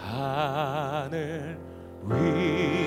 하늘 위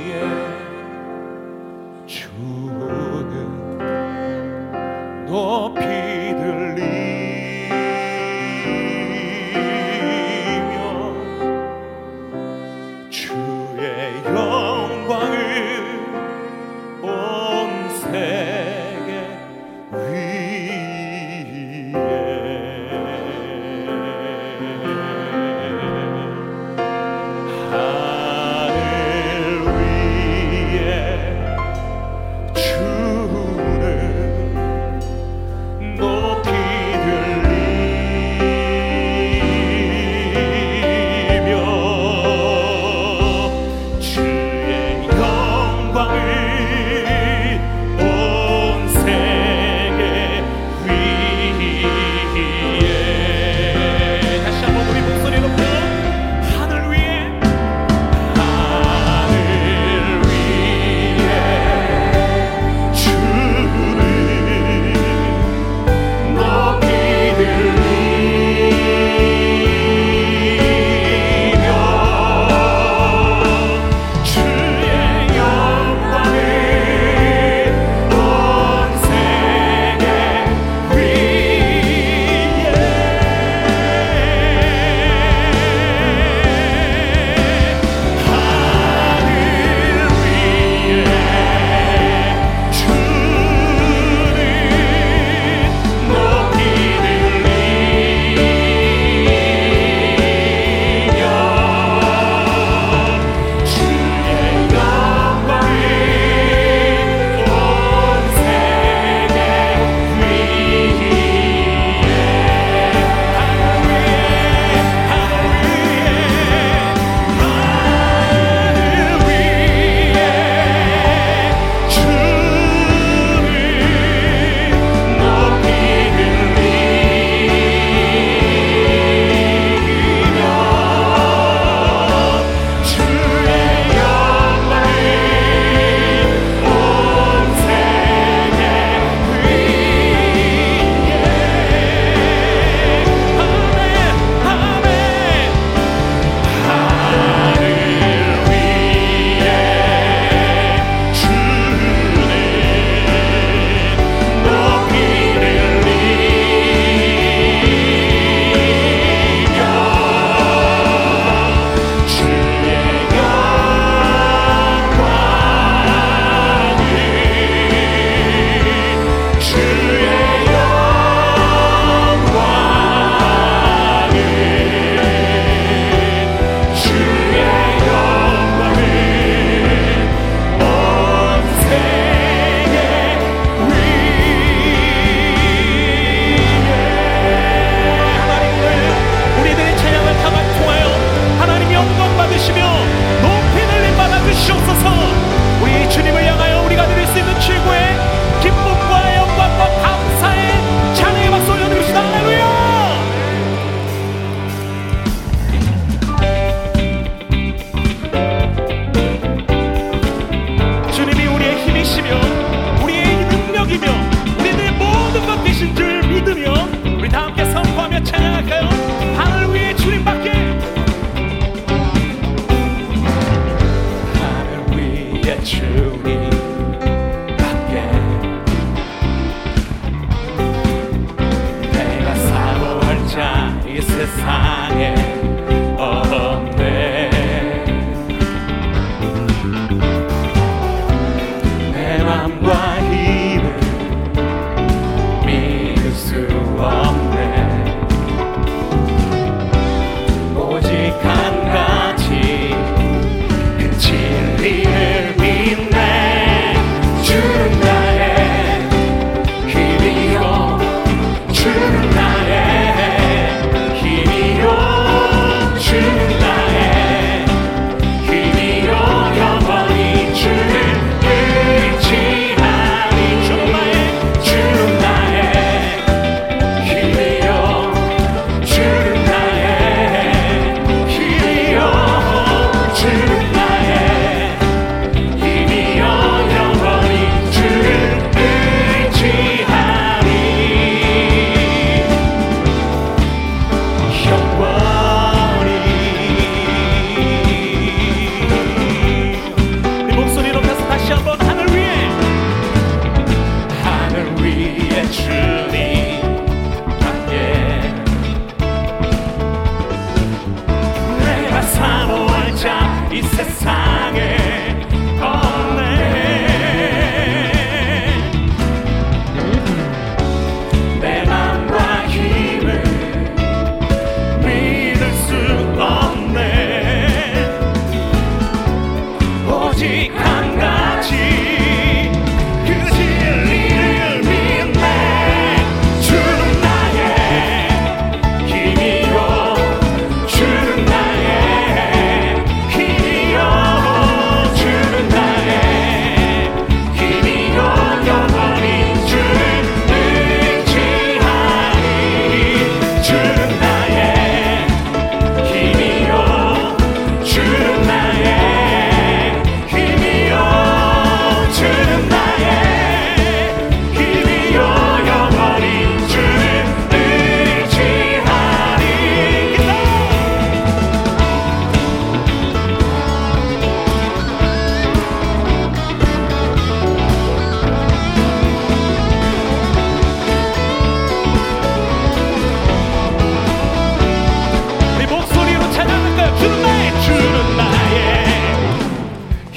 yeah.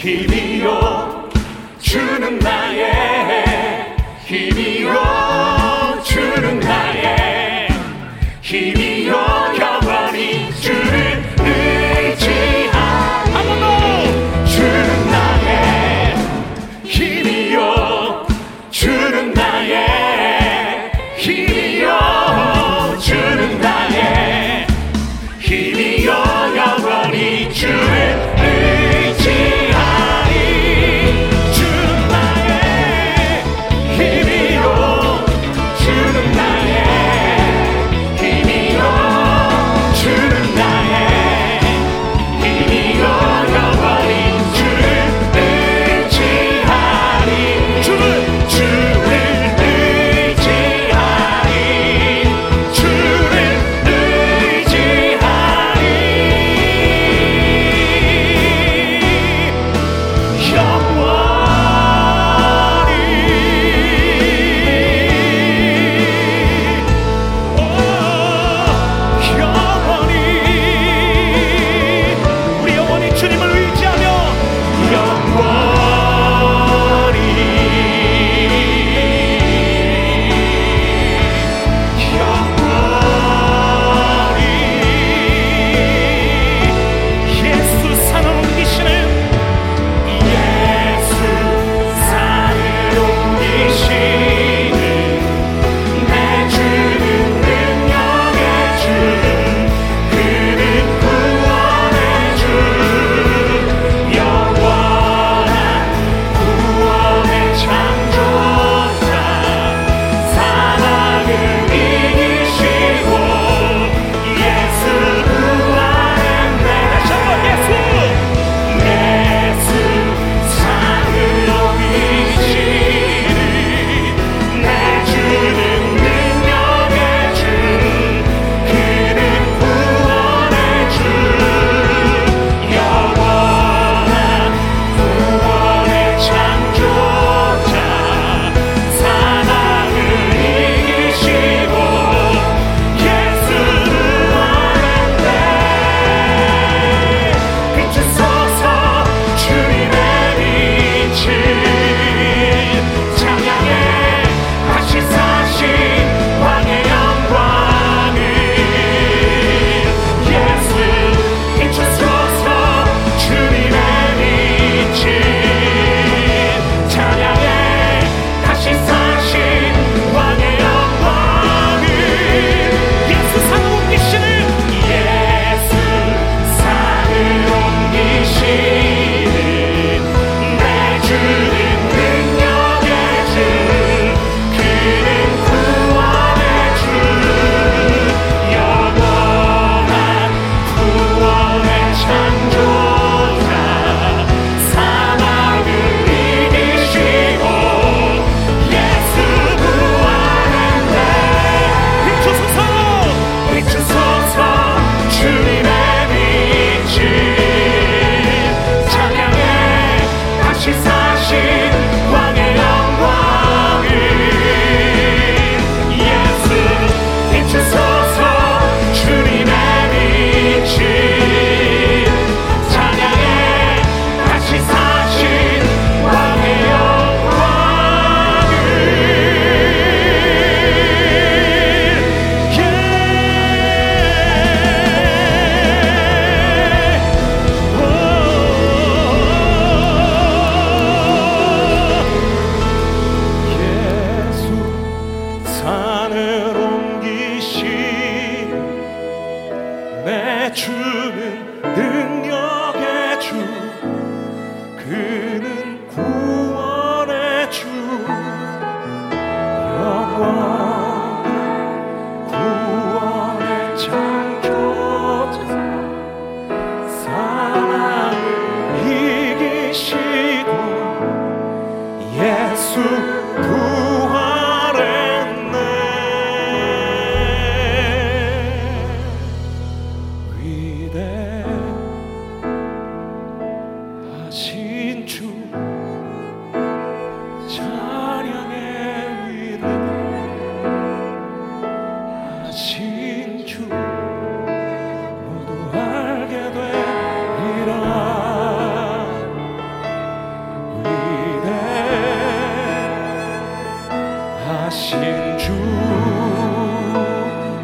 힘이요. 주는 나의 힘이요.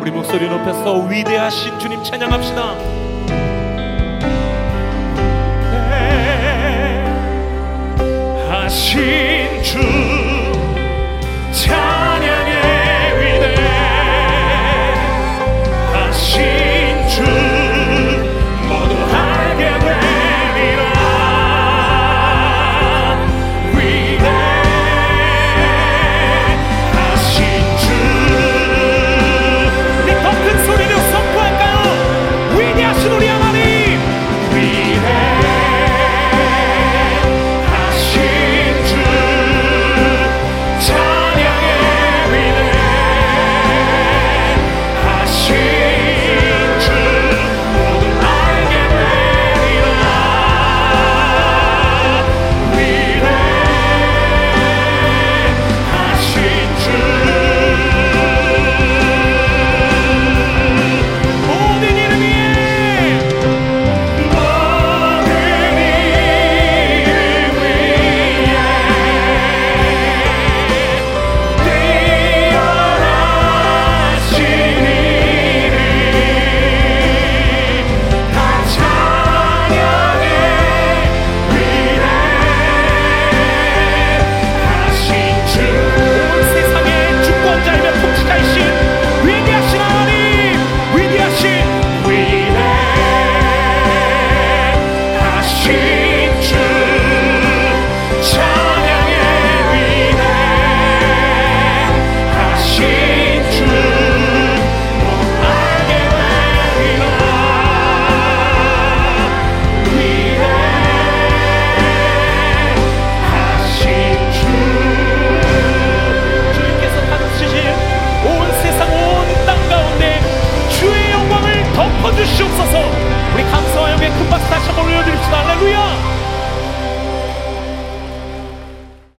우리 목소리 높여서 위대하신 주님 찬양합시다. 네, 하신 주 찬양.